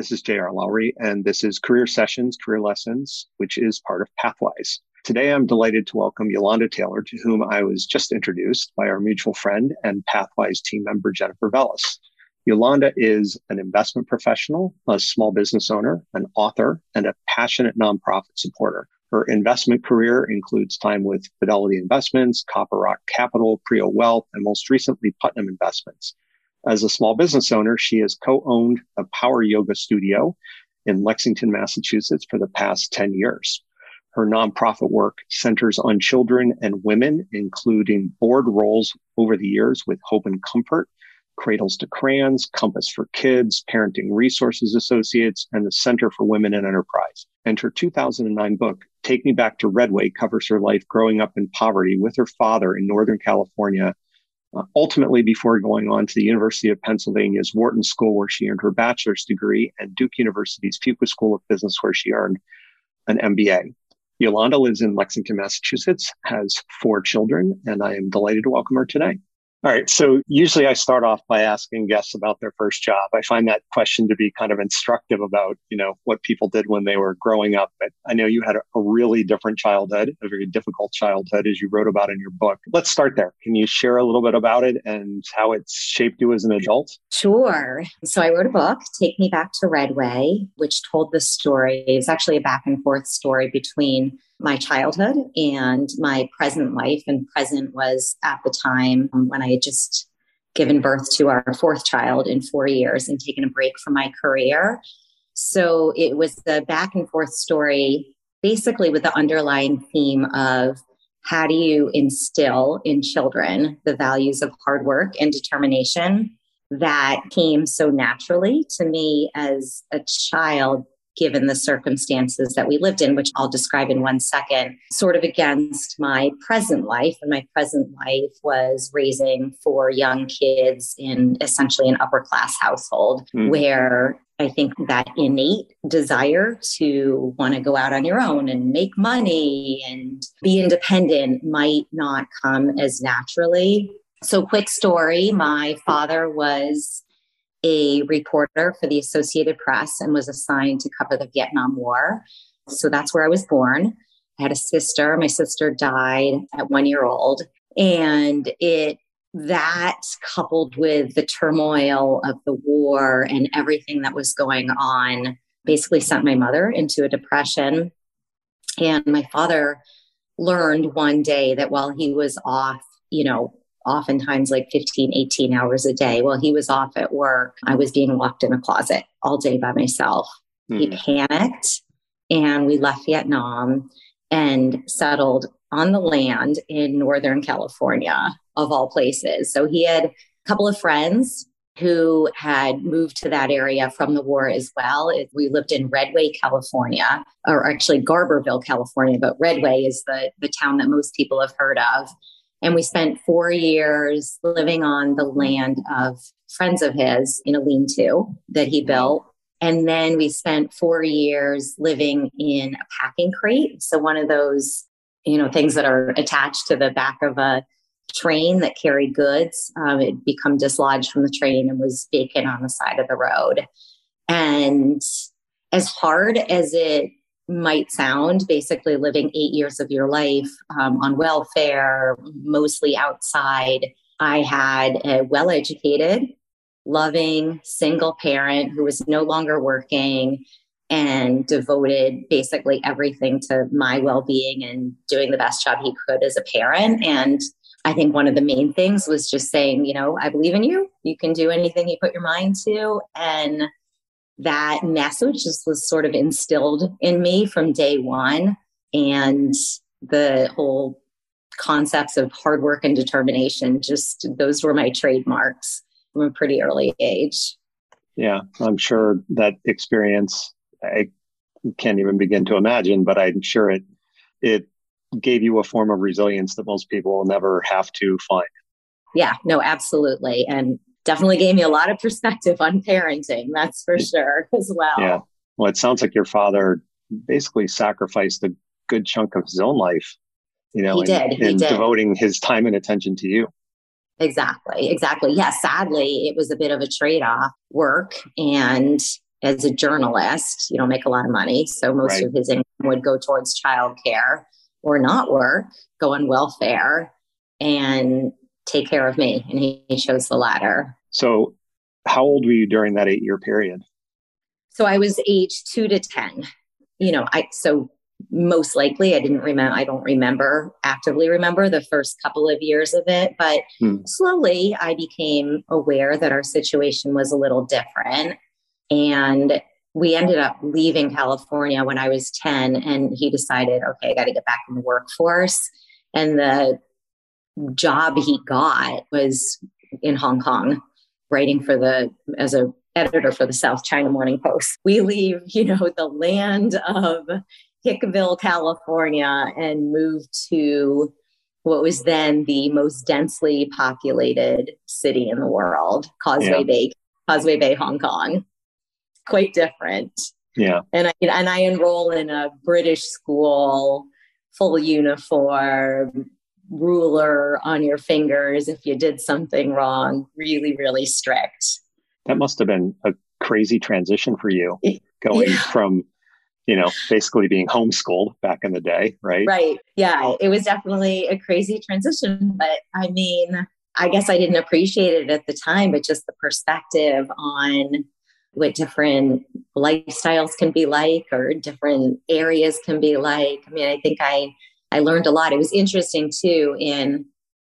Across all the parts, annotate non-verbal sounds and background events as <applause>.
This is J.R. Lowry, and this is Career Sessions, Career Lessons, which is part of Pathwise. Today, I'm delighted to welcome Yolanda Taylor, to whom I was just introduced by our mutual friend and Pathwise team member, Jennifer Vellis. Yolanda is an investment professional, a small business owner, an author, and a passionate nonprofit supporter. Her investment career includes time with Fidelity Investments, Copper Rock Capital, Prio Wealth, and most recently, Putnam Investments. As a small business owner, she has co-owned a power yoga studio in Lexington, Massachusetts for the past 10 years. Her nonprofit work centers on children and women, including board roles over the years with Hope and Comfort, Cradles to Crayons, Compass for Kids, Parenting Resources Associates, and the Center for Women in Enterprise. And her 2009 book, Take Me Back to Redway, covers her life growing up in poverty with her father in Northern California ultimately before going on to the University of Pennsylvania's Wharton School, where she earned her bachelor's degree, and Duke University's Fuqua School of Business, where she earned an MBA. Yolanda lives in Lexington, Massachusetts, has four children, and I am delighted to welcome her today. All right. So usually I start off by asking guests about their first job. I find that question to be kind of instructive about, you know, what people did when they were growing up. But I know you had a, really different childhood, a very difficult childhood, as you wrote about in your book. Let's start there. Can you share a little bit about it and how it's shaped you as an adult? Sure. So I wrote a book, Take Me Back to Redway, which told the story. It's actually a back and forth story between my childhood and my present life. And present was at the time when I had just given birth to our fourth child in four years and taken a break from my career. So it was the back and forth story, basically with the underlying theme of how do you instill in children the values of hard work and determination that came so naturally to me as a child given the circumstances that we lived in, which I'll describe in one second, sort of against my present life. And my present life was raising four young kids in essentially an upper class household mm. where I think that innate desire to want to go out on your own and make money and be independent might not come as naturally. So, quick story my father was a reporter for the Associated Press and was assigned to cover the Vietnam War. So that's where I was born. I had a sister. My sister died at one year old. And it that coupled with the turmoil of the war and everything that was going on basically sent my mother into a depression. And my father learned one day that while he was off, you know, oftentimes like 15, 18 hours a day. While he was off at work, I was being locked in a closet all day by myself. Mm. He hmm. panicked and we left Vietnam and settled on the land in Northern California, of all places. So he had a couple of friends who had moved to that area from the war as well. We lived in Redway, California, or actually Garberville, California, but Redway is the, the town that most people have heard of. And we spent four years living on the land of friends of his in a lean to that he built. And then we spent four years living in a packing crate. So, one of those, you know, things that are attached to the back of a train that carried goods. Um, it become dislodged from the train and was vacant on the side of the road. And as hard as it might sound basically living eight years of your life um, on welfare, mostly outside. I had a well educated, loving single parent who was no longer working and devoted basically everything to my well being and doing the best job he could as a parent. And I think one of the main things was just saying, you know, I believe in you. You can do anything you put your mind to. And that message just was sort of instilled in me from day one. And the whole concepts of hard work and determination, just those were my trademarks from a pretty early age. Yeah, I'm sure that experience, I can't even begin to imagine, but I'm sure it, it gave you a form of resilience that most people will never have to find. Yeah, no, absolutely. And definitely gave me a lot of perspective on parenting, that's for sure as well. Yeah. Well, it sounds like your father basically sacrificed a good chunk of his own life, you know, he in, did. He did. devoting his time and attention to you. Exactly. Exactly. Yeah. Sadly, it was a bit of a trade off work. And as a journalist, you don't make a lot of money. So most Right. of his income would go towards childcare or not work, go on welfare and take care of me. And he, he chose the latter. So, how old were you during that eight year period? So I was age two to 10. You know, I, so most likely I didn't remember, I don't remember, actively remember the first couple of years of it, but Hmm. slowly I became aware that our situation was a little different. And we ended up leaving California when I was 10, and he decided, okay, I got to get back in the workforce. And the job he got was in Hong Kong, writing for the, as a editor for the South China Morning Post. We leave, you know, the land of Hickville, California, and move to what was then the most densely populated city in the world, Causeway Yeah. Bay, Causeway Bay, Hong Kong. Quite different. Yeah. And I and I enroll in a British school, full uniform, ruler on your fingers if you did something wrong, really, really strict. That must have been a crazy transition for you going Yeah. from, you know, basically being homeschooled back in the day, right? Right. Yeah. It was definitely a crazy transition. But I mean, I guess I didn't appreciate it at the time, but just the perspective on what different lifestyles can be like or different areas can be like. I mean, I think I I learned a lot. It was interesting too in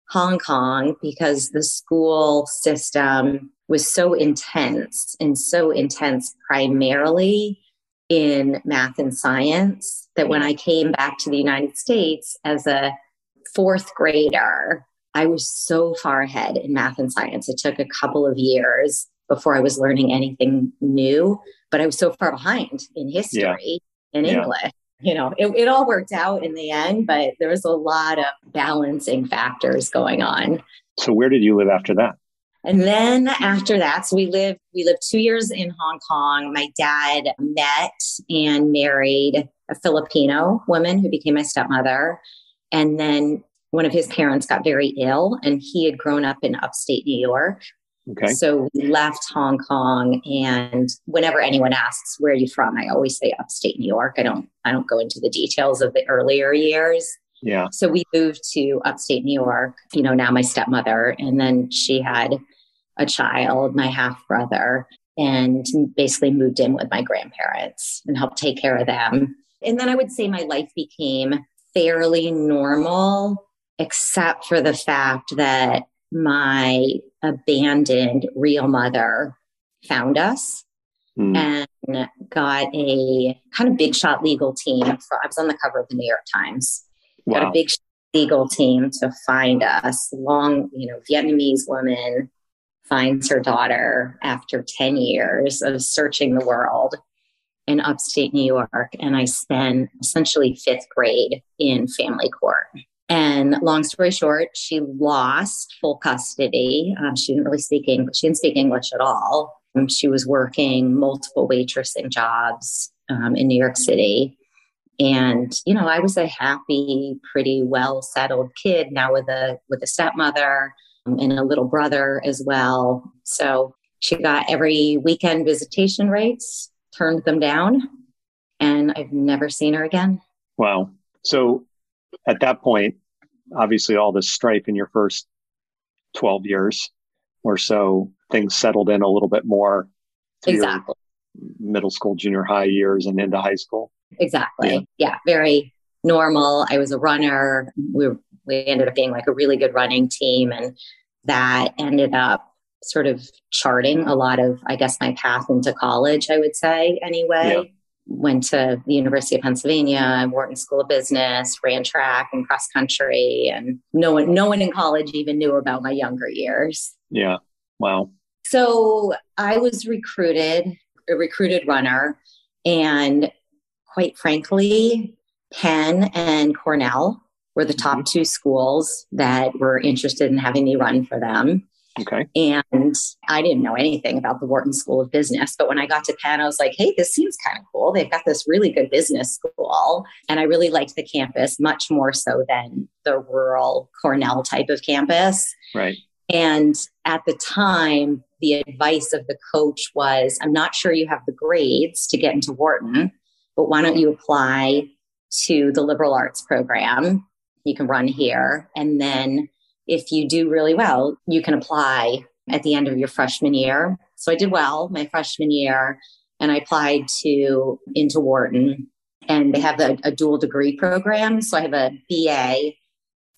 Hong Kong because the school system was so intense and so intense primarily in math and science that when I came back to the United States as a fourth grader, I was so far ahead in math and science. It took a couple of years before I was learning anything new, but I was so far behind in history and Yeah. English. You know, it, it all worked out in the end, but there was a lot of balancing factors going on. So, where did you live after that? And then after that, so we lived we lived two years in Hong Kong. My dad met and married a Filipino woman who became my stepmother. And then one of his parents got very ill, and he had grown up in upstate New York. Okay. So we left Hong Kong, and whenever anyone asks where are you from, I always say upstate New York. I don't I don't go into the details of the earlier years. Yeah. So we moved to upstate New York, you know, now my stepmother, and then she had a child, my half brother, and basically moved in with my grandparents and helped take care of them. And then I would say my life became fairly normal, except for the fact that my abandoned real mother found us Hmm. and got a kind of big shot legal team. For, I was on the cover of the New York Times. Got a big shot legal team to find us. Long, you know, Vietnamese woman finds her daughter after 10 years of searching the world in upstate New York. And I spent essentially fifth grade in family court. And long story short, she lost full custody. Um, she didn't really speak English. She didn't speak English at all. Um, she was working multiple waitressing jobs um, in New York City. And you know, I was a happy, pretty well settled kid now with a with a stepmother um, and a little brother as well. So she got every weekend visitation rates, turned them down, and I've never seen her again. Wow. So, at that point, obviously, all this strife in your first 12 years or so, things settled in a little bit more Exactly. middle school, junior high years, and into high school. Exactly. Yeah. Yeah. very normal. I was a runner. We were we ended up being like a really good running team. And that ended up sort of charting a lot of, I guess, my path into college, I would say, anyway. Yeah. Went to the University of Pennsylvania, and Wharton School of Business, ran track and cross country, and no one, no one in college even knew about my younger years. Yeah, wow. So I was recruited, a recruited runner, and quite frankly, Penn and Cornell were the top mm-hmm. two schools that were interested in having me run for them. Okay. And I didn't know anything about the Wharton School of Business. But when I got to Penn, I was like, hey, this seems kind of cool. They've got this really good business school. And I really liked the campus much more so than the rural Cornell type of campus. Right. And at the time, the advice of the coach was I'm not sure you have the grades to get into Wharton, but why don't you apply to the liberal arts program? You can run here. And then if you do really well, you can apply at the end of your freshman year. So I did well my freshman year and I applied to into Wharton and they have a, a dual degree program. So I have a BA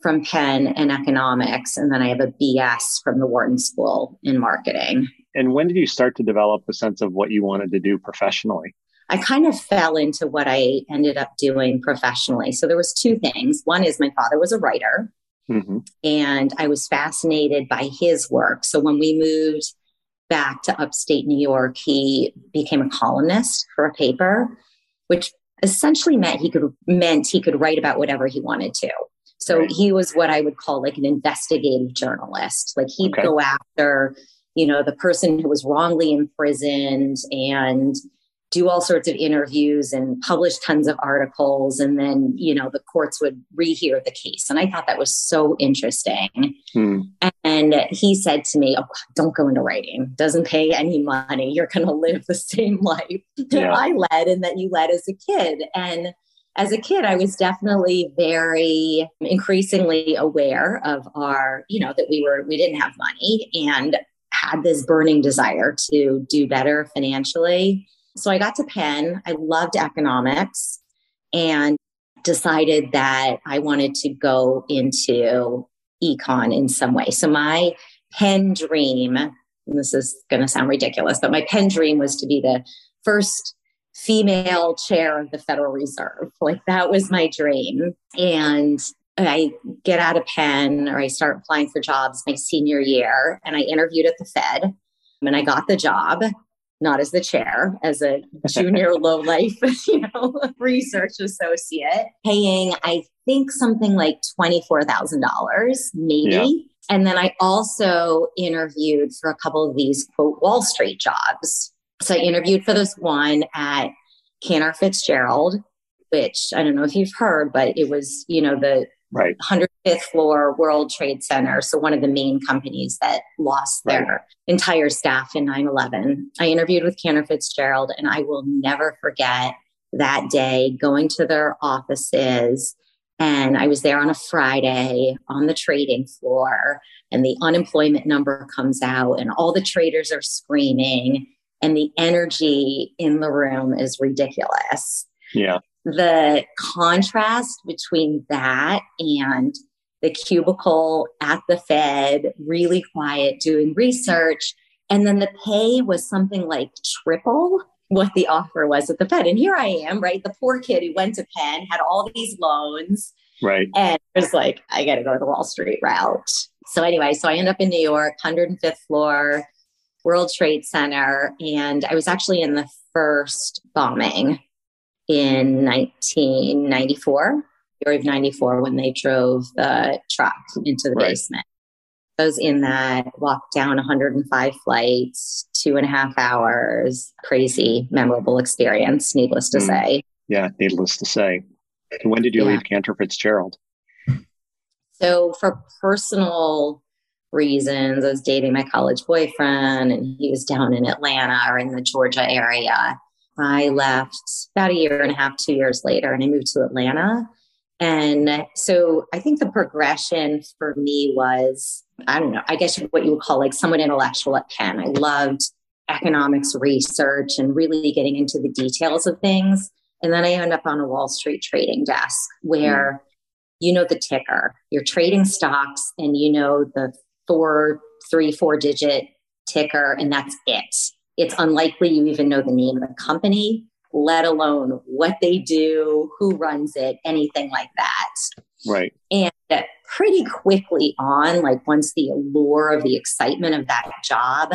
from Penn in economics and then I have a BS from the Wharton School in marketing. And when did you start to develop a sense of what you wanted to do professionally? I kind of fell into what I ended up doing professionally. So there was two things. One is my father was a writer. Mm-hmm. And I was fascinated by his work. So when we moved back to upstate New York, he became a columnist for a paper, which essentially meant he could meant he could write about whatever he wanted to. So right. he was what I would call like an investigative journalist. Like he'd okay. go after, you know, the person who was wrongly imprisoned and do all sorts of interviews and publish tons of articles and then you know the courts would rehear the case. And i thought that was so interesting. Hmm. and he said to me oh don't go into writing. Doesn't pay any money. You're going to live the same <laughs> life that i led and that you led as a kid. And as a kid i was definitely very increasingly aware of our you know that we were we didn't have money and had this burning desire to do better financially so I got to Penn. I loved economics and decided that I wanted to go into econ in some way. So my Penn dream, this is going to sound ridiculous, but my Penn dream was to be the first female chair of the Federal Reserve. Like that was my dream. And I get out of Penn or I start applying for jobs my senior year and I interviewed at the Fed and I got the job not as the chair, as a <laughs> junior low life, <laughs> you know, research associate, paying, I think something like $24,000, maybe. Yeah. And then I also interviewed for a couple of these quote Wall Street jobs. So I interviewed for this one at Cantor Fitzgerald, which I don't know if you've heard, but it was, you know, the right. 105th floor world trade center so one of the main companies that lost their right. entire staff in 9-11 i interviewed with cantor fitzgerald and i will never forget that day going to their offices and i was there on a friday on the trading floor and the unemployment number comes out and all the traders are screaming and the energy in the room is ridiculous. Yeah the contrast between that and the cubicle at the Fed, really quiet, doing research. And then the pay was something like triple what the offer was at the Fed. And here I am, right? The poor kid who went to Penn, had all these loans. Right. And was like, I got to go to the Wall Street route. So, anyway, so I end up in New York, 105th floor, World Trade Center. And I was actually in the first bombing in 1994, February of 94, when they drove the truck into the right. basement. I was in that, walked down 105 flights, two and a half hours, crazy, memorable experience, needless to mm. say. Yeah, needless to say. when did you yeah. leave Cantor Fitzgerald? So, for personal reasons, I was dating my college boyfriend, and he was down in Atlanta or in the Georgia area. I left about a year and a half, two years later, and I moved to Atlanta. And so I think the progression for me was, I don't know, I guess what you would call like somewhat intellectual at Penn. I loved economics research and really getting into the details of things. And then I ended up on a Wall Street trading desk where mm. you know the ticker. You're trading stocks and you know the four, three, four digit ticker, and that's it. It's unlikely you even know the name of the company, let alone what they do, who runs it, anything like that. Right. And pretty quickly on, like once the allure of the excitement of that job,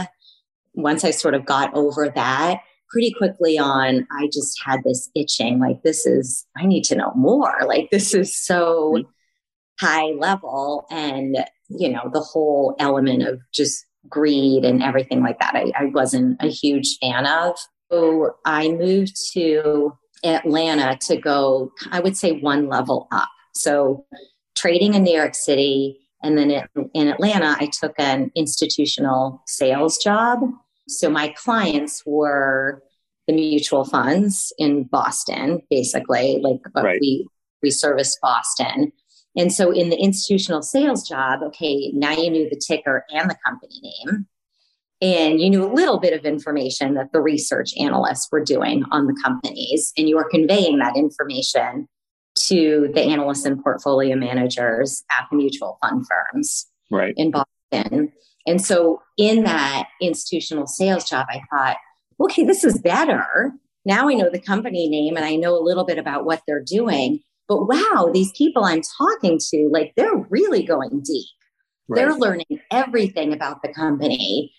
once I sort of got over that, pretty quickly on, I just had this itching like, this is, I need to know more. Like, this is so mm-hmm. high level. And, you know, the whole element of just greed and everything like that, I, I wasn't a huge fan of. So I moved to Atlanta to go, I would say, one level up. So trading in New York City. And then in Atlanta, I took an institutional sales job. So my clients were the mutual funds in Boston, basically, like right. we we serviced Boston. And so in the institutional sales job, okay, now you knew the ticker and the company name. And you knew a little bit of information that the research analysts were doing on the companies, and you were conveying that information to the analysts and portfolio managers at the mutual fund firms right. in Boston. And so in that institutional sales job, I thought, okay, this is better. Now I know the company name and I know a little bit about what they're doing. But wow, these people I'm talking to, like they're really going deep. Right. They're learning everything about the company.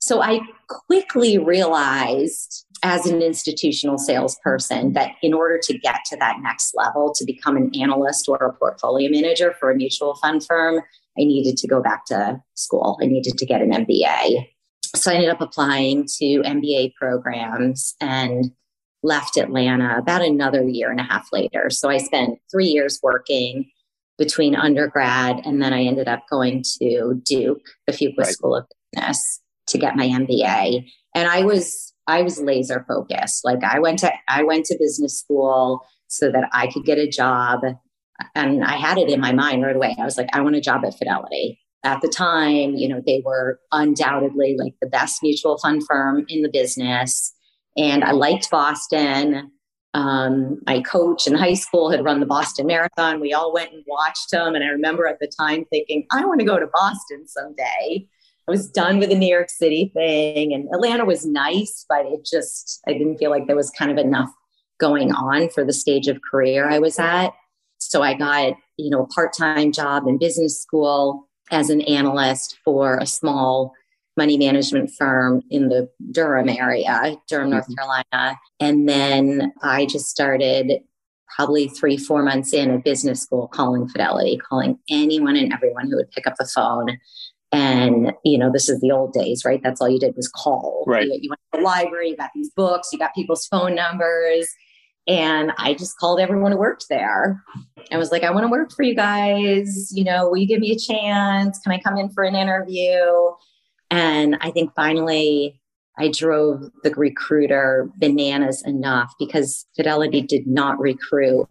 So I quickly realized as an institutional salesperson that in order to get to that next level, to become an analyst or a portfolio manager for a mutual fund firm, I needed to go back to school. I needed to get an MBA. So I ended up applying to MBA programs and left Atlanta about another year and a half later. So I spent three years working between undergrad and then I ended up going to Duke, the Fuqua right. School of Business, to get my MBA. And I was I was laser focused. Like I went to I went to business school so that I could get a job and I had it in my mind right away. I was like I want a job at Fidelity. At the time, you know, they were undoubtedly like the best mutual fund firm in the business and I liked Boston. Um, my coach in high school had run the Boston Marathon. We all went and watched him. And I remember at the time thinking, I want to go to Boston someday. I was done with the New York City thing and Atlanta was nice, but it just, I didn't feel like there was kind of enough going on for the stage of career I was at. So I got, you know, a part-time job in business school as an analyst for a small money management firm in the Durham area, Durham, North mm-hmm. Carolina. And then I just started probably three, four months in at business school calling Fidelity, calling anyone and everyone who would pick up the phone and, you know, this is the old days, right? That's all you did was call. Right. You, you went to the library, you got these books, you got people's phone numbers. And I just called everyone who worked there. I was like, I want to work for you guys. You know, will you give me a chance? Can I come in for an interview? And I think finally I drove the recruiter bananas enough because Fidelity did not recruit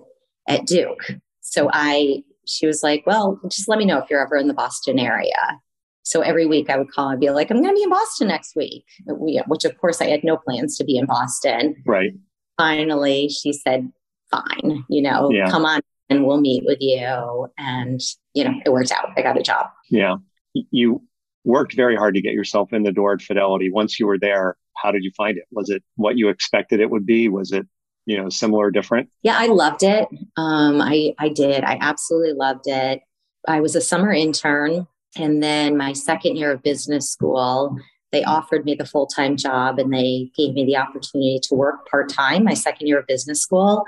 at Duke. So I, she was like, well, just let me know if you're ever in the Boston area. So every week I would call and be like, I'm going to be in Boston next week, which of course I had no plans to be in Boston. Right. Finally, she said, fine, you know, yeah. come on and we'll meet with you. And, you know, it worked out. I got a job. Yeah. You worked very hard to get yourself in the door at Fidelity. Once you were there, how did you find it? Was it what you expected it would be? Was it, you know, similar, or different? Yeah, I loved it. Um, I, I did. I absolutely loved it. I was a summer intern and then my second year of business school, they offered me the full time job and they gave me the opportunity to work part time my second year of business school.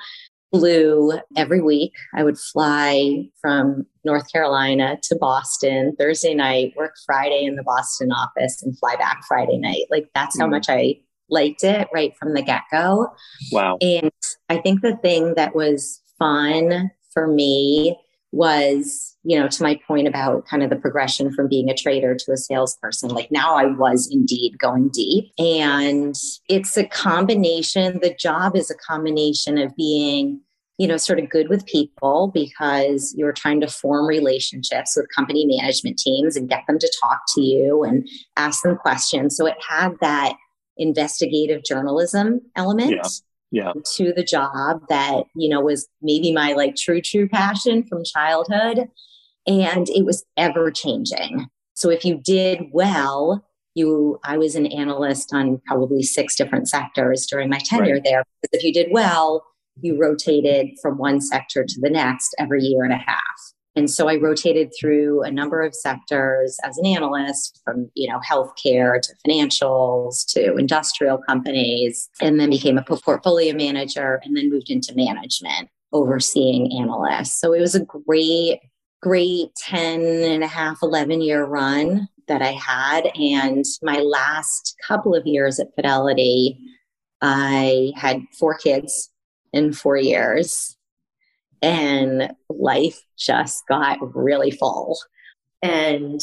Flew every week. I would fly from North Carolina to Boston Thursday night, work Friday in the Boston office, and fly back Friday night. Like that's how mm. much I liked it right from the get go. Wow. And I think the thing that was fun for me was, you know, to my point about kind of the progression from being a trader to a salesperson, like now I was indeed going deep. And it's a combination, the job is a combination of being, you know, sort of good with people because you're trying to form relationships with company management teams and get them to talk to you and ask them questions. So it had that investigative journalism element. Yeah. Yeah. to the job that, you know, was maybe my like true, true passion from childhood. And it was ever changing. So if you did well, you I was an analyst on probably six different sectors during my tenure right. there. Because if you did well, you rotated from one sector to the next every year and a half. And so I rotated through a number of sectors as an analyst from, you know, healthcare to financials to industrial companies, and then became a portfolio manager and then moved into management, overseeing analysts. So it was a great, great 10 and a half, 11 year run that I had. And my last couple of years at Fidelity, I had four kids in four years and life just got really full. And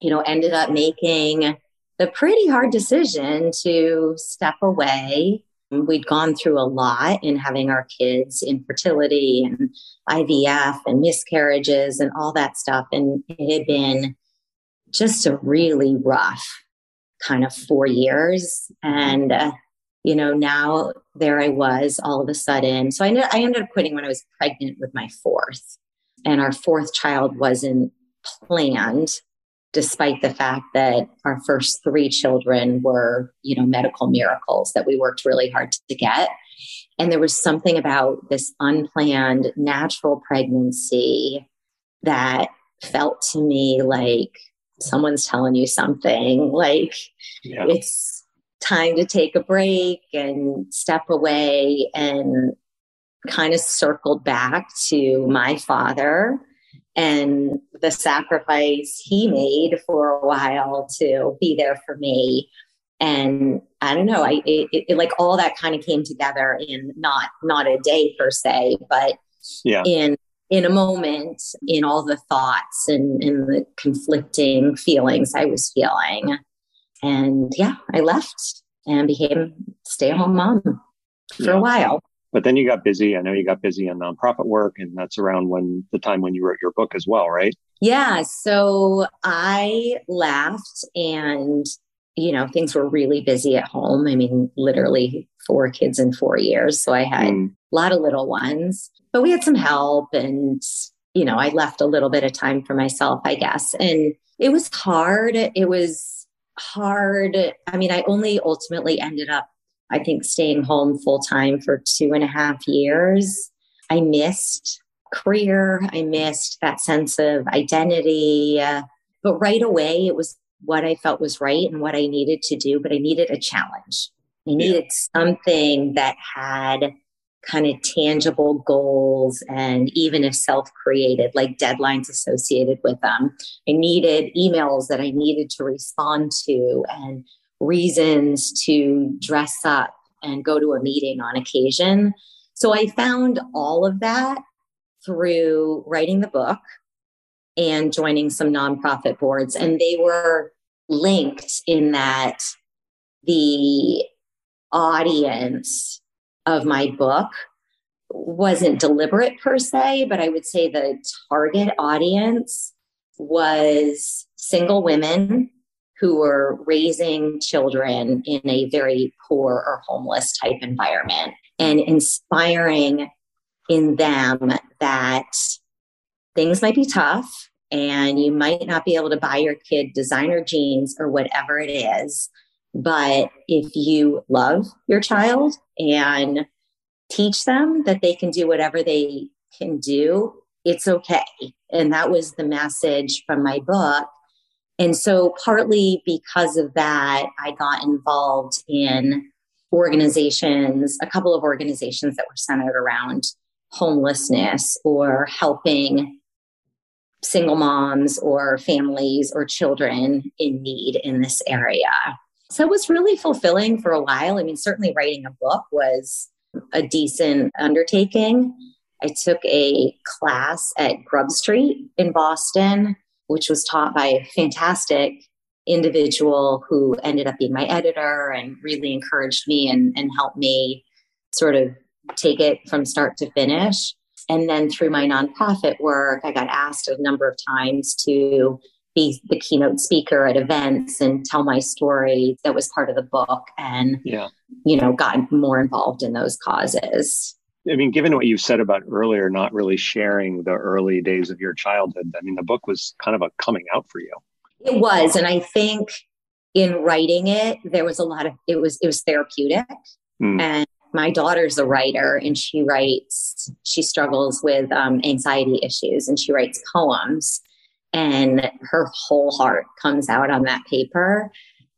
you know ended up making the pretty hard decision to step away. We'd gone through a lot in having our kids infertility and ivf and miscarriages and all that stuff. And it had been just a really rough kind of four years. And uh, you know, now there I was all of a sudden. So I, ended, I ended up quitting when I was pregnant with my fourth. And our fourth child wasn't planned, despite the fact that our first three children were, you know, medical miracles that we worked really hard to get. And there was something about this unplanned natural pregnancy that felt to me like someone's telling you something like yeah. it's time to take a break and step away and kind of circled back to my father and the sacrifice he made for a while to be there for me. And i don't know i it, it, like all that kind of came together in not not a day per se but yeah. in in a moment in all the thoughts and in the conflicting feelings i was feeling and yeah, I left and became stay at home mom for yeah. a while. But then you got busy. I know you got busy in nonprofit work, and that's around when the time when you wrote your book as well, right? Yeah. So I left and you know, things were really busy at home. I mean, literally four kids in four years. So I had mm. a lot of little ones, but we had some help and, you know, I left a little bit of time for myself, I guess. And it was hard. It was hard. I mean, I only ultimately ended up, I think, staying home full time for two and a half years. I missed career, I missed that sense of identity. Uh, but right away, it was what I felt was right and what I needed to do, but I needed a challenge. I needed yeah. something that had kind of tangible goals and even if self created, like deadlines associated with them. I needed emails that I needed to respond to and reasons to dress up and go to a meeting on occasion. So I found all of that through writing the book and joining some nonprofit boards. And they were linked in that the audience of my book wasn't deliberate per se, but I would say the target audience was single women who were raising children in a very poor or homeless type environment and inspiring in them that things might be tough and you might not be able to buy your kid designer jeans or whatever it is. But if you love your child and teach them that they can do whatever they can do, it's okay. And that was the message from my book. And so, partly because of that, I got involved in organizations, a couple of organizations that were centered around homelessness or helping single moms or families or children in need in this area. So it was really fulfilling for a while. I mean, certainly writing a book was a decent undertaking. I took a class at Grub Street in Boston, which was taught by a fantastic individual who ended up being my editor and really encouraged me and, and helped me sort of take it from start to finish. And then through my nonprofit work, I got asked a number of times to be the keynote speaker at events and tell my story that was part of the book and yeah. you know got more involved in those causes. I mean given what you said about earlier not really sharing the early days of your childhood i mean the book was kind of a coming out for you. It was and i think in writing it there was a lot of it was it was therapeutic. Mm. and my daughter's a writer and she writes she struggles with um, anxiety issues and she writes poems and her whole heart comes out on that paper.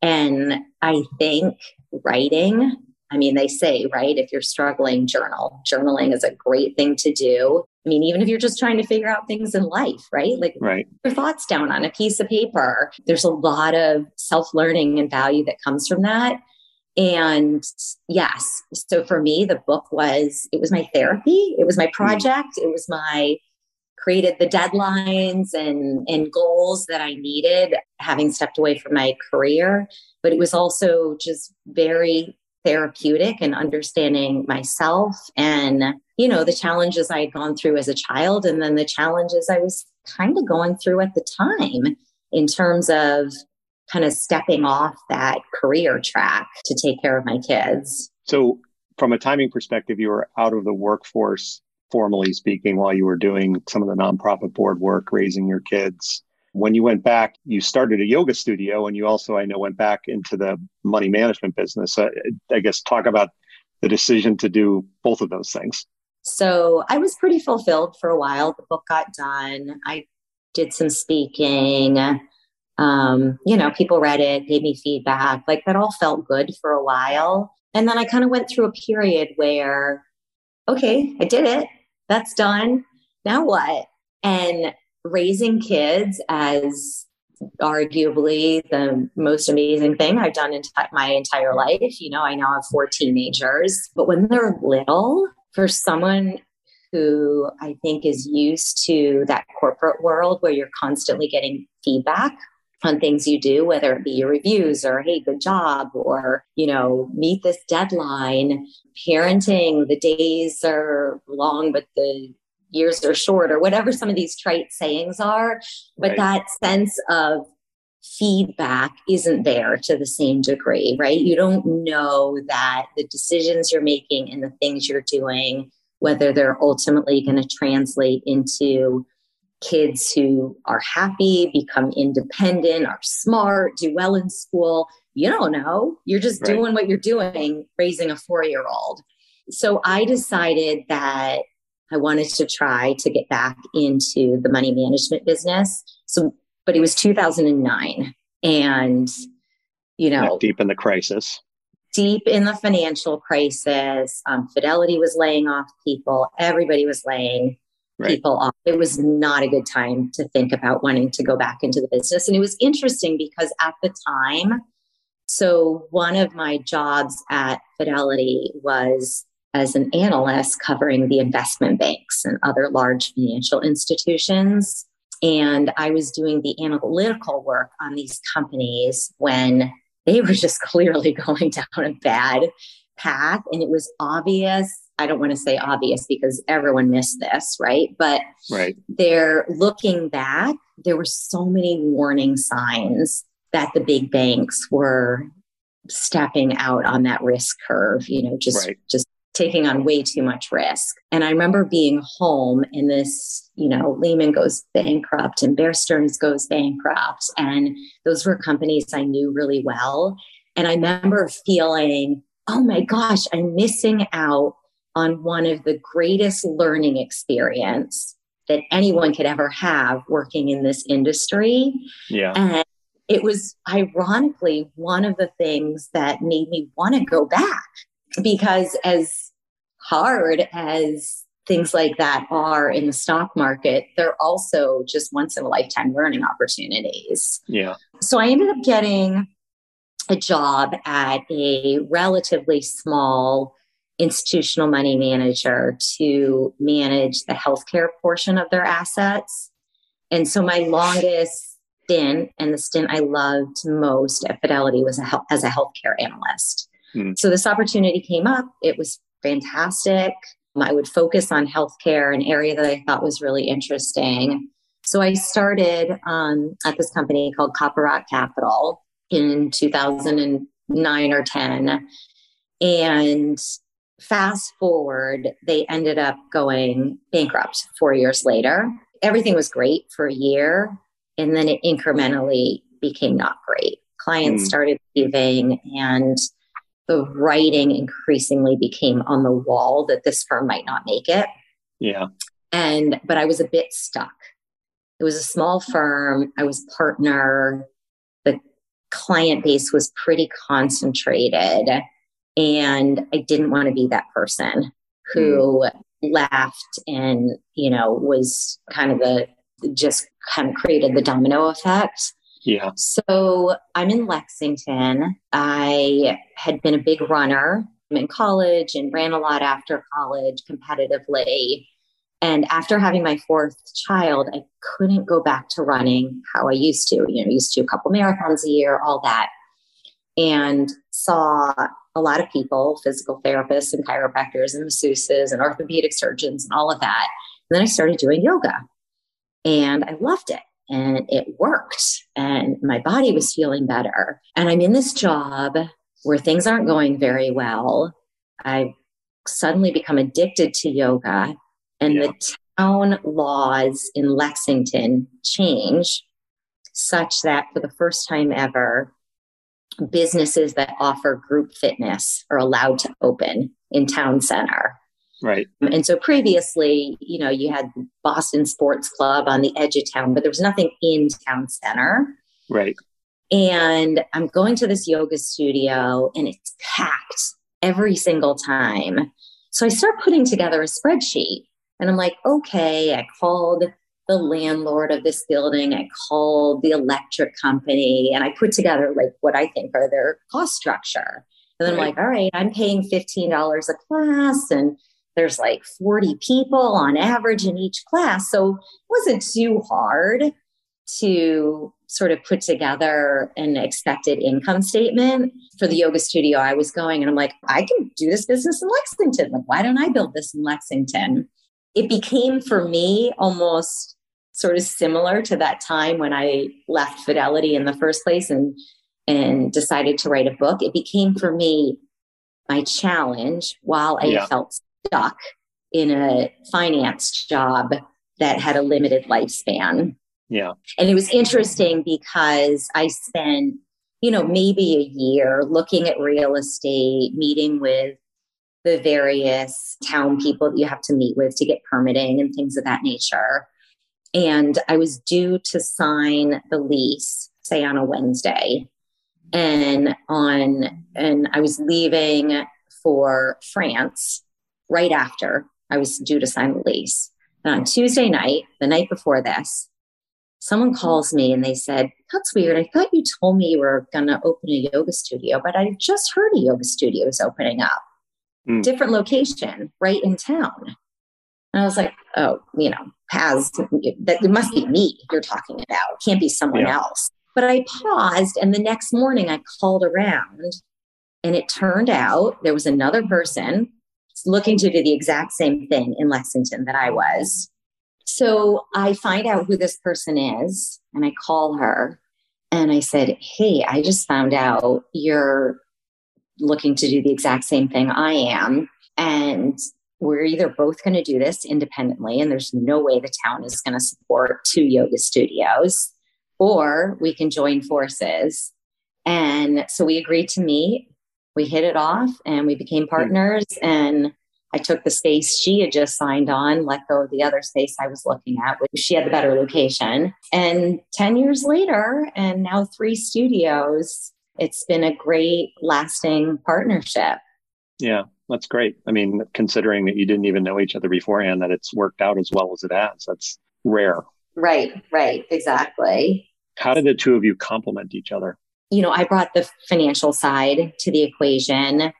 And I think writing, I mean, they say, right, if you're struggling, journal. Journaling is a great thing to do. I mean, even if you're just trying to figure out things in life, right? Like right. your thoughts down on a piece of paper. There's a lot of self learning and value that comes from that. And yes, so for me, the book was, it was my therapy. It was my hmm. project. It was my created the deadlines and, and goals that I needed, having stepped away from my career. But it was also just very therapeutic and understanding myself and, you know, the challenges I had gone through as a child and then the challenges I was kind of going through at the time in terms of kind of stepping off that career track to take care of my kids. So, from a timing perspective, you were out of the workforce formally speaking, while you were doing some of the nonprofit board work, raising your kids. When you went back, you started a yoga studio, and you also, I know, went back into the money management business. Uh, I guess talk about the decision to do both of those things. So I was pretty fulfilled for a while. The book got done. I did some speaking. Um, you know, people read it, gave me feedback. Like that all felt good for a while. And then I kind of went through a period where, okay, I did it that's done. Now what? And raising kids as arguably the most amazing thing I've done in t- my entire life. You know, I now have four teenagers, but when they're little, for someone who I think is used to that corporate world where you're constantly getting feedback on things you do, whether it be your reviews or, hey, good job, or, you know, meet this deadline. Parenting, the days are long, but the years are short, or whatever some of these trite sayings are. But right. that sense of feedback isn't there to the same degree, right? You don't know that the decisions you're making and the things you're doing, whether they're ultimately going to translate into kids who are happy, become independent, are smart, do well in school. You don't know. You're just right. doing what you're doing, raising a four year old. So I decided that I wanted to try to get back into the money management business. So, but it was 2009. And, you know, deep in the crisis. Deep in the financial crisis. Um, Fidelity was laying off people, everybody was laying people off. It was not a good time to think about wanting to go back into the business. And it was interesting because at the time, so one of my jobs at Fidelity was as an analyst covering the investment banks and other large financial institutions. And I was doing the analytical work on these companies when they were just <laughs> clearly going <laughs> down a bad path. And it was obvious I don't want to say obvious because everyone missed this, right? But right. they're looking back, there were so many warning signs that the big banks were stepping out on that risk curve, you know, just right. just taking on way too much risk. And I remember being home and this, you know, Lehman goes bankrupt and Bear Stearns goes bankrupt. And those were companies I knew really well. And I remember feeling, oh my gosh, I'm missing out on one of the greatest learning experience that anyone could ever have working in this industry. Yeah. And it was ironically one of the things that made me want to go back because as hard as things like that are in the stock market, they're also just once in a lifetime learning opportunities. Yeah. So I ended up getting a job at a relatively small institutional money manager to manage the healthcare portion of their assets. And so my longest stint and the stint I loved most at Fidelity was a, as a healthcare analyst. Hmm. So this opportunity came up. It was fantastic. I would focus on healthcare, an area that I thought was really interesting. So I started um, at this company called Copper Rock Capital in 2009 or 10. And fast forward, they ended up going bankrupt four years later. Everything was great for a year, and then it incrementally became not great. Clients mm. started leaving, and the writing increasingly became on the wall that this firm might not make it. Yeah. And, but I was a bit stuck. It was a small firm. I was partner. The client base was pretty concentrated. And I didn't want to be that person who mm. laughed and, you know, was kind of the just kind of created the domino effect. Yeah. So I'm in Lexington. I had been a big runner in college and ran a lot after college competitively. And after having my fourth child, I couldn't go back to running how I used to. You know, used to a couple marathons a year, all that. And saw a lot of people, physical therapists and chiropractors and masseuses and orthopedic surgeons and all of that. And then I started doing yoga and I loved it and it worked and my body was feeling better. And I'm in this job where things aren't going very well. I've suddenly become addicted to yoga and yeah. the town laws in Lexington change such that for the first time ever, businesses that offer group fitness are allowed to open in town center. Right. And so previously, you know, you had Boston Sports Club on the edge of town, but there was nothing in town center. Right. And I'm going to this yoga studio and it's packed every single time. So I start putting together a spreadsheet and I'm like, okay, I called the landlord of this building, I called the electric company, and I put together like what I think are their cost structure. And then right. I'm like, all right, I'm paying $15 a class and there's like 40 people on average in each class. So it wasn't too hard to sort of put together an expected income statement for the yoga studio I was going. And I'm like, I can do this business in Lexington. Like, why don't I build this in Lexington? It became for me almost sort of similar to that time when I left Fidelity in the first place and and decided to write a book. It became for me my challenge while I yeah. felt stuck in a finance job that had a limited lifespan. Yeah. And it was interesting because I spent, you know, maybe a year looking at real estate, meeting with the various town people that you have to meet with to get permitting and things of that nature. And I was due to sign the lease, say on a Wednesday. And on and I was leaving for France right after I was due to sign the lease. And on Tuesday night, the night before this, someone calls me and they said, That's weird. I thought you told me you were going to open a yoga studio, but I just heard a yoga studio is opening up. Mm. Different location, right in town. And I was like, Oh, you know, has that it must be me you're talking about. It can't be someone yeah. else. But I paused and the next morning I called around and it turned out there was another person looking to do the exact same thing in Lexington that I was. So I find out who this person is and I call her and I said, Hey, I just found out you're looking to do the exact same thing I am. And we're either both going to do this independently, and there's no way the town is going to support two yoga studios, or we can join forces. And so we agreed to meet we hit it off and we became hmm. partners. And I took the space she had just signed on, let go of the other space I was looking at, which she had the better location. And 10 years later, and now three studios, it's been a great lasting partnership. Yeah, that's great. I mean, considering that you didn't even know each other beforehand, that it's worked out as well as it has, that's rare. Right, right, exactly. How did the two of you complement each other? you know, I brought the financial side to the equation.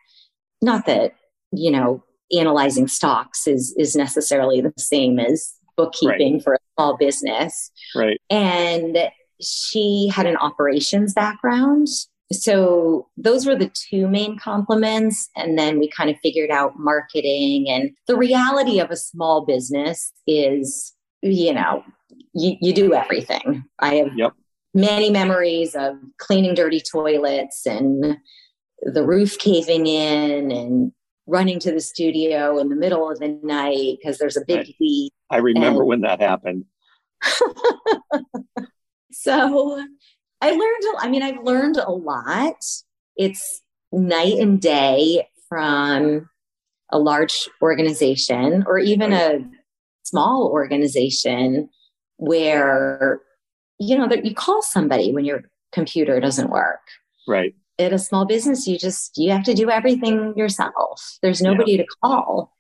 Not that, you know, analyzing stocks is is necessarily the same as bookkeeping right. for a small business. Right. And she had an operations background. So those were the two main complements. And then we kind of figured out marketing. And the reality of a small business is, you know, you, you do everything. I have yep. many memories of cleaning dirty toilets and the roof caving in and running to the studio in the middle of the night because there's a big right. leak. I remember and, when that happened. <laughs> so I learned, I mean, I've learned a lot. It's night and day from a large organization or even a small organization where you know that you call somebody when your computer doesn't work. Right. At a small business you just you have to do everything yourself. There's nobody yeah. to call.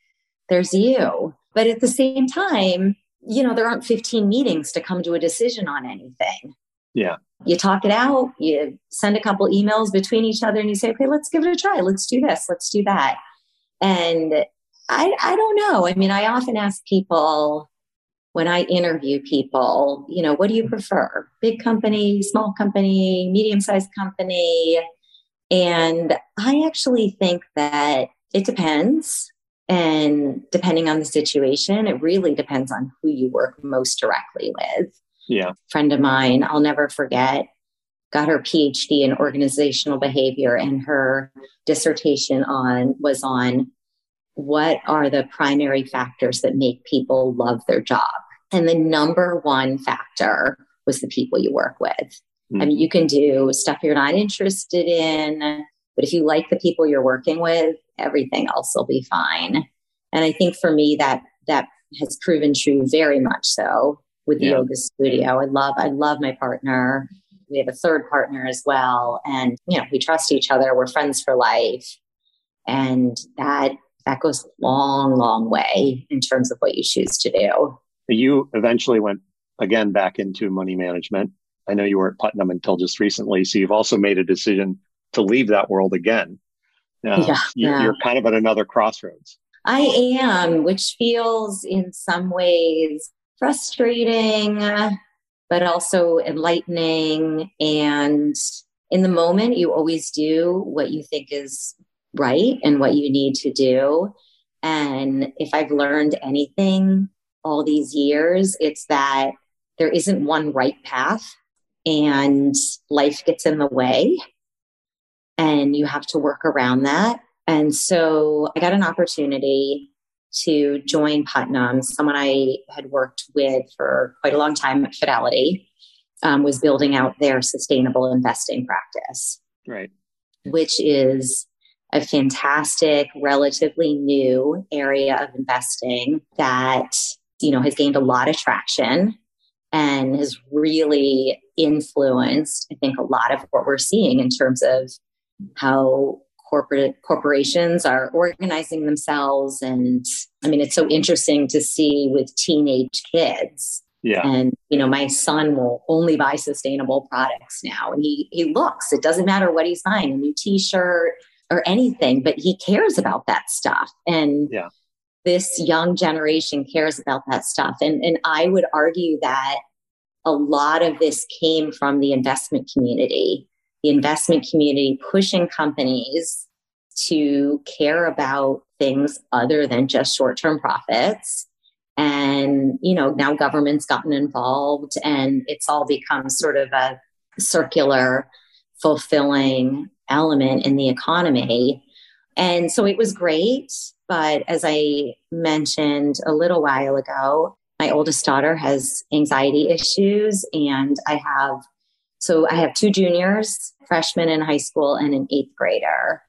There's you. But at the same time you know there aren't 15 meetings to come to a decision on anything yeah you talk it out you send a couple emails between each other and you say okay let's give it a try let's do this let's do that and i i don't know i mean i often ask people when I interview people, you know, what do you prefer? Big company, small company, medium sized company? And I actually think that it depends. And depending on the situation, it really depends on who you work most directly with. Yeah. Friend of mine, I'll never forget, got her PhD in organizational behavior, and her dissertation on was on what are the primary factors that make people love their job and the number one factor was the people you work with. Mm-hmm. I mean, you can do stuff you're not interested in, but if you like the people you're working with, everything else will be fine. And I think for me that that has proven true very much so with the yeah. yoga studio. I love I love my partner. We have a third partner as well and you know, we trust each other. We're friends for life. And that that goes a long long way in terms of what you choose to do. You eventually went again back into money management. I know you were at Putnam until just recently. So you've also made a decision to leave that world again. Uh, yeah, you, yeah. You're kind of at another crossroads. I am, which feels in some ways frustrating, but also enlightening. And in the moment, you always do what you think is right and what you need to do. And if I've learned anything all these years. It's that there isn't one right path and life gets in the way and you have to work around that. And so I got an opportunity to join Putnam, someone I had worked with for quite a long time at Fidelity, um, was building out their sustainable investing practice. Right. Which is a fantastic, relatively new area of investing that you know, has gained a lot of traction and has really influenced, I think, a lot of what we're seeing in terms of how corporate corporations are organizing themselves. And I mean, it's so interesting to see with teenage kids. Yeah. And you know, my son will only buy sustainable products now. And he he looks, it doesn't matter what he's buying, a new t-shirt or anything, but he cares about that stuff. And yeah this young generation cares about that stuff. And, and I would argue that a lot of this came from the investment community, the investment community pushing companies to care about things other than just short term profits. And, you know, now government's gotten involved and it's all become sort of a circular, fulfilling element in the economy. And so it was great. But as I mentioned a little while ago, my oldest daughter has anxiety issues, and I have so I have two juniors, freshmen in high school, and an eighth grader.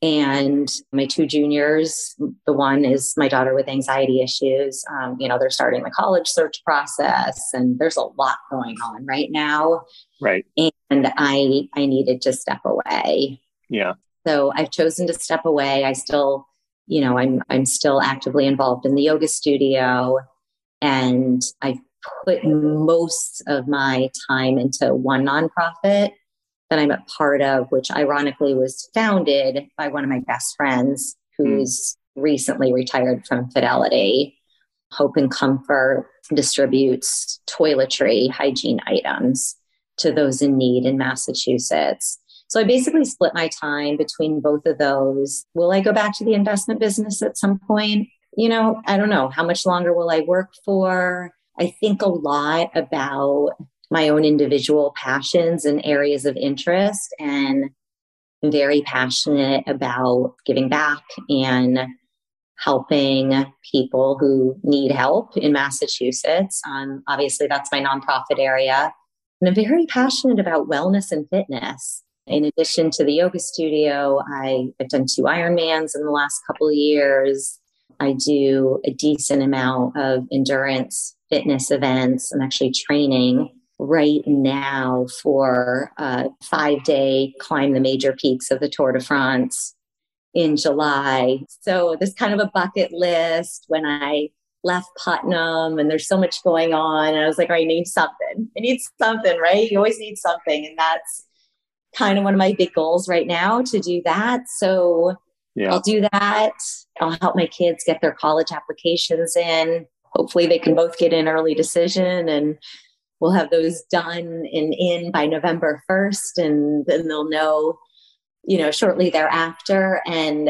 And my two juniors, the one is my daughter with anxiety issues. Um, you know, they're starting the college search process, and there's a lot going on right now. Right. And I I needed to step away. Yeah. So I've chosen to step away. I still you know, I'm I'm still actively involved in the yoga studio and I put most of my time into one nonprofit that I'm a part of, which ironically was founded by one of my best friends who's mm. recently retired from Fidelity. Hope and Comfort distributes toiletry hygiene items to those in need in Massachusetts. So I basically split my time between both of those. Will I go back to the investment business at some point? You know, I don't know. How much longer will I work for? I think a lot about my own individual passions and areas of interest and I'm very passionate about giving back and helping people who need help in Massachusetts. Um, obviously, that's my nonprofit area. And I'm very passionate about wellness and fitness. In addition to the yoga studio, I, have done two Ironmans in the last couple of years. I do a decent amount of endurance fitness events. I'm actually training right now for a five day climb the major peaks of the Tour de France in July. So there's kind of a bucket list when I left Putnam and there's so much going on. And I was like, I need something. I need something, right? You always need something. And that's kind of one of my big goals right now to do that. So yeah. I'll do that. I'll help my kids get their college applications in. Hopefully they can both get in early decision and we'll have those done and in by November 1st and then they'll know, you know, shortly thereafter and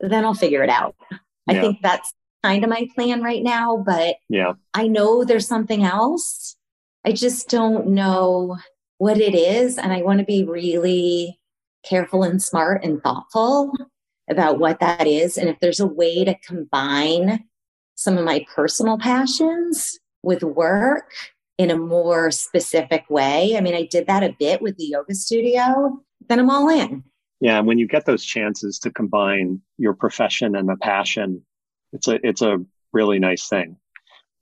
then I'll figure it out. Yeah. I think that's kind of my plan right now, but yeah. I know there's something else. I just don't know what it is and I want to be really careful and smart and thoughtful about what that is and if there's a way to combine some of my personal passions with work in a more specific way. I mean, I did that a bit with the yoga studio, then I'm all in. Yeah, And when you get those chances to combine your profession and the passion, it's a it's a really nice thing.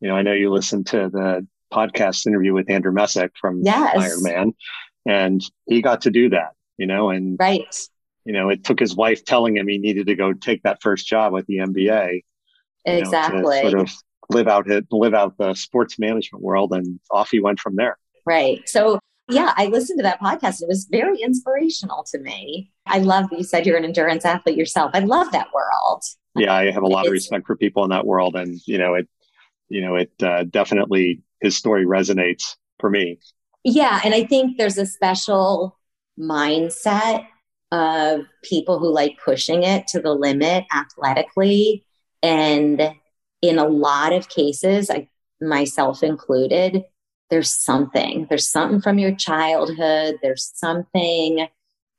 You know, I know you listened to the podcast interview with Andrew Messick from yes. Ironman, and he got to do that. You know, and right. You know, it took his wife telling him he needed to go take that first job at the NBA. Exactly. Know, sort of live out it, live out the sports management world, and off he went from there. Right. So yeah, I listened to that podcast. It was very inspirational to me. I love that you said you're an endurance athlete yourself. I love that world. Yeah, I have a lot of respect for people in that world, and you know it. You know it uh, definitely his story resonates for me. Yeah, and I think there's a special mindset of people who like pushing it to the limit athletically and in a lot of cases, I, myself included, there's something. There's something from your childhood. There's something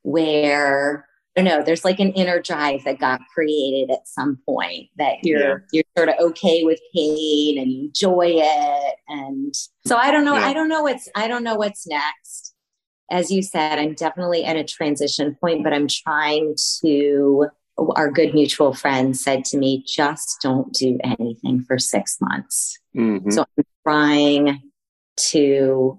where I don't know. There's like an inner drive that got created at some point that you're yeah. you're sort of okay with pain and enjoy it. And so I don't know. Yeah. I don't know what's I don't know what's next. As you said, I'm definitely at a transition point, but I'm trying to our good mutual friend said to me, just don't do anything for six months. Mm-hmm. So I'm trying to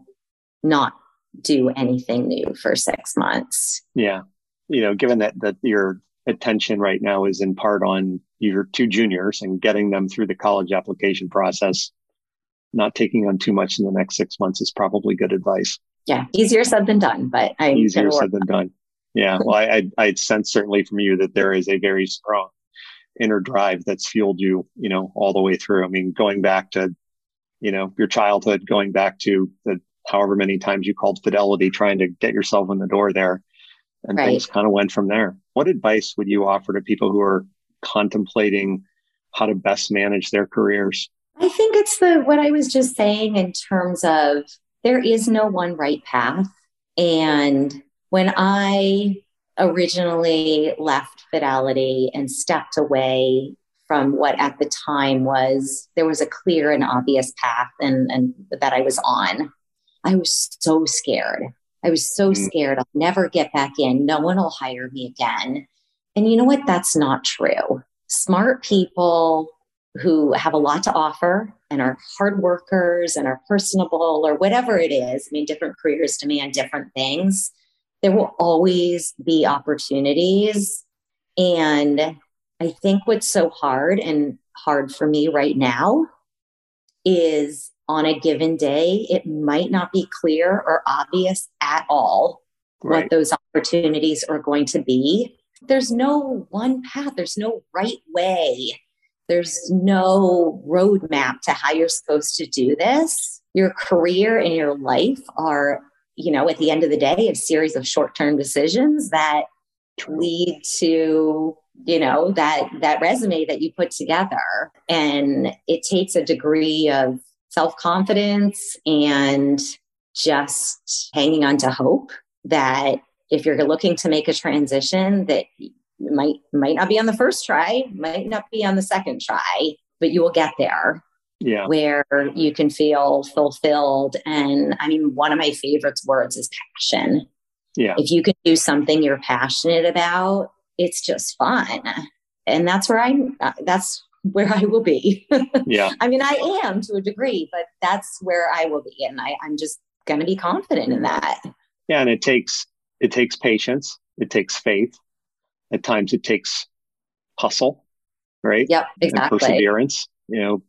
not do anything new for six months. Yeah. You know, given that, that your attention right now is in part on your two juniors and getting them through the college application process, not taking on too much in the next six months is probably good advice. Yeah. Easier said than done, but I easier said than done. Yeah. Well, I, I, I sense certainly from you that there is a very strong inner drive that's fueled you, you know, all the way through. I mean, going back to, you know, your childhood, going back to the however many times you called fidelity, trying to get yourself in the door there. And right. things kind of went from there. What advice would you offer to people who are contemplating how to best manage their careers? I think it's the what I was just saying in terms of there is no one right path. And when I originally left Fidelity and stepped away from what at the time was there was a clear and obvious path and, and that I was on. I was so scared. I was so mm-hmm. scared I'll never get back in. No one will hire me again. And you know what? That's not true. Smart people who have a lot to offer and are hard workers and are personable or whatever it is. I mean, different careers demand different things there will always be opportunities. And I think what's so hard and hard for me right now is on a given day, it might not be clear or obvious at all right. what those opportunities are going to be. There's no one path, there's no right way, there's no roadmap to how you're supposed to do this. Your career and your life are you know, at the end of the day, a series of short term decisions that lead to you know that that resume that you put together and it takes a degree of self confidence and just hanging on to hope that if you're looking to make a transition that might might not be on the first try, might not be on the second try, but you will get there. Yeah. Where you can feel fulfilled. And I mean, one of my favorite words is passion. Yeah. If you can do something you're passionate about, it's just fun. And that's where I'm, uh, that's where I will be. <laughs> yeah. I mean, I am to a degree, but that's where I will be. And I, I'm just going to be confident in that. Yeah. And it takes, it takes patience. It takes faith. At times it takes hustle, right? Yep. Exactly. And perseverance, you know,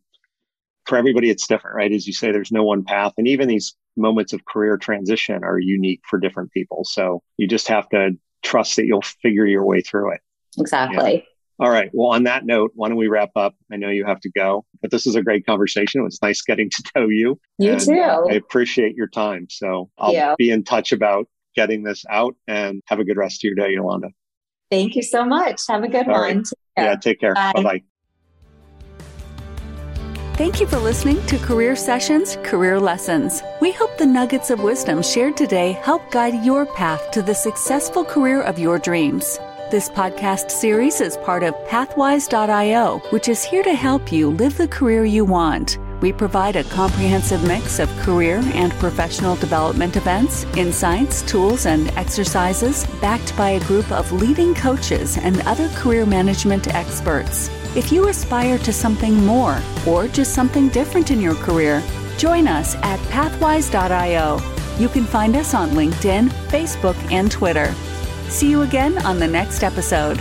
for everybody, it's different, right? As you say, there's no one path. And even these moments of career transition are unique for different people. So you just have to trust that you'll figure your way through it. Exactly. Yeah. All right. Well, on that note, why don't we wrap up? I know you have to go, but this is a great conversation. It was nice getting to know you. You too. Uh, I appreciate your time. So I'll yeah. be in touch about getting this out and have a good rest of your day, Yolanda. Thank you so much. Have a good All one. Right. Take yeah, take care. Bye bye. Thank you for listening to Career Sessions, Career Lessons. We hope the nuggets of wisdom shared today help guide your path to the successful career of your dreams. This podcast series is part of Pathwise.io, which is here to help you live the career you want. We provide a comprehensive mix of career and professional development events, insights, tools, and exercises backed by a group of leading coaches and other career management experts. If you aspire to something more or just something different in your career, join us at pathwise.io. You can find us on LinkedIn, Facebook, and Twitter. See you again on the next episode.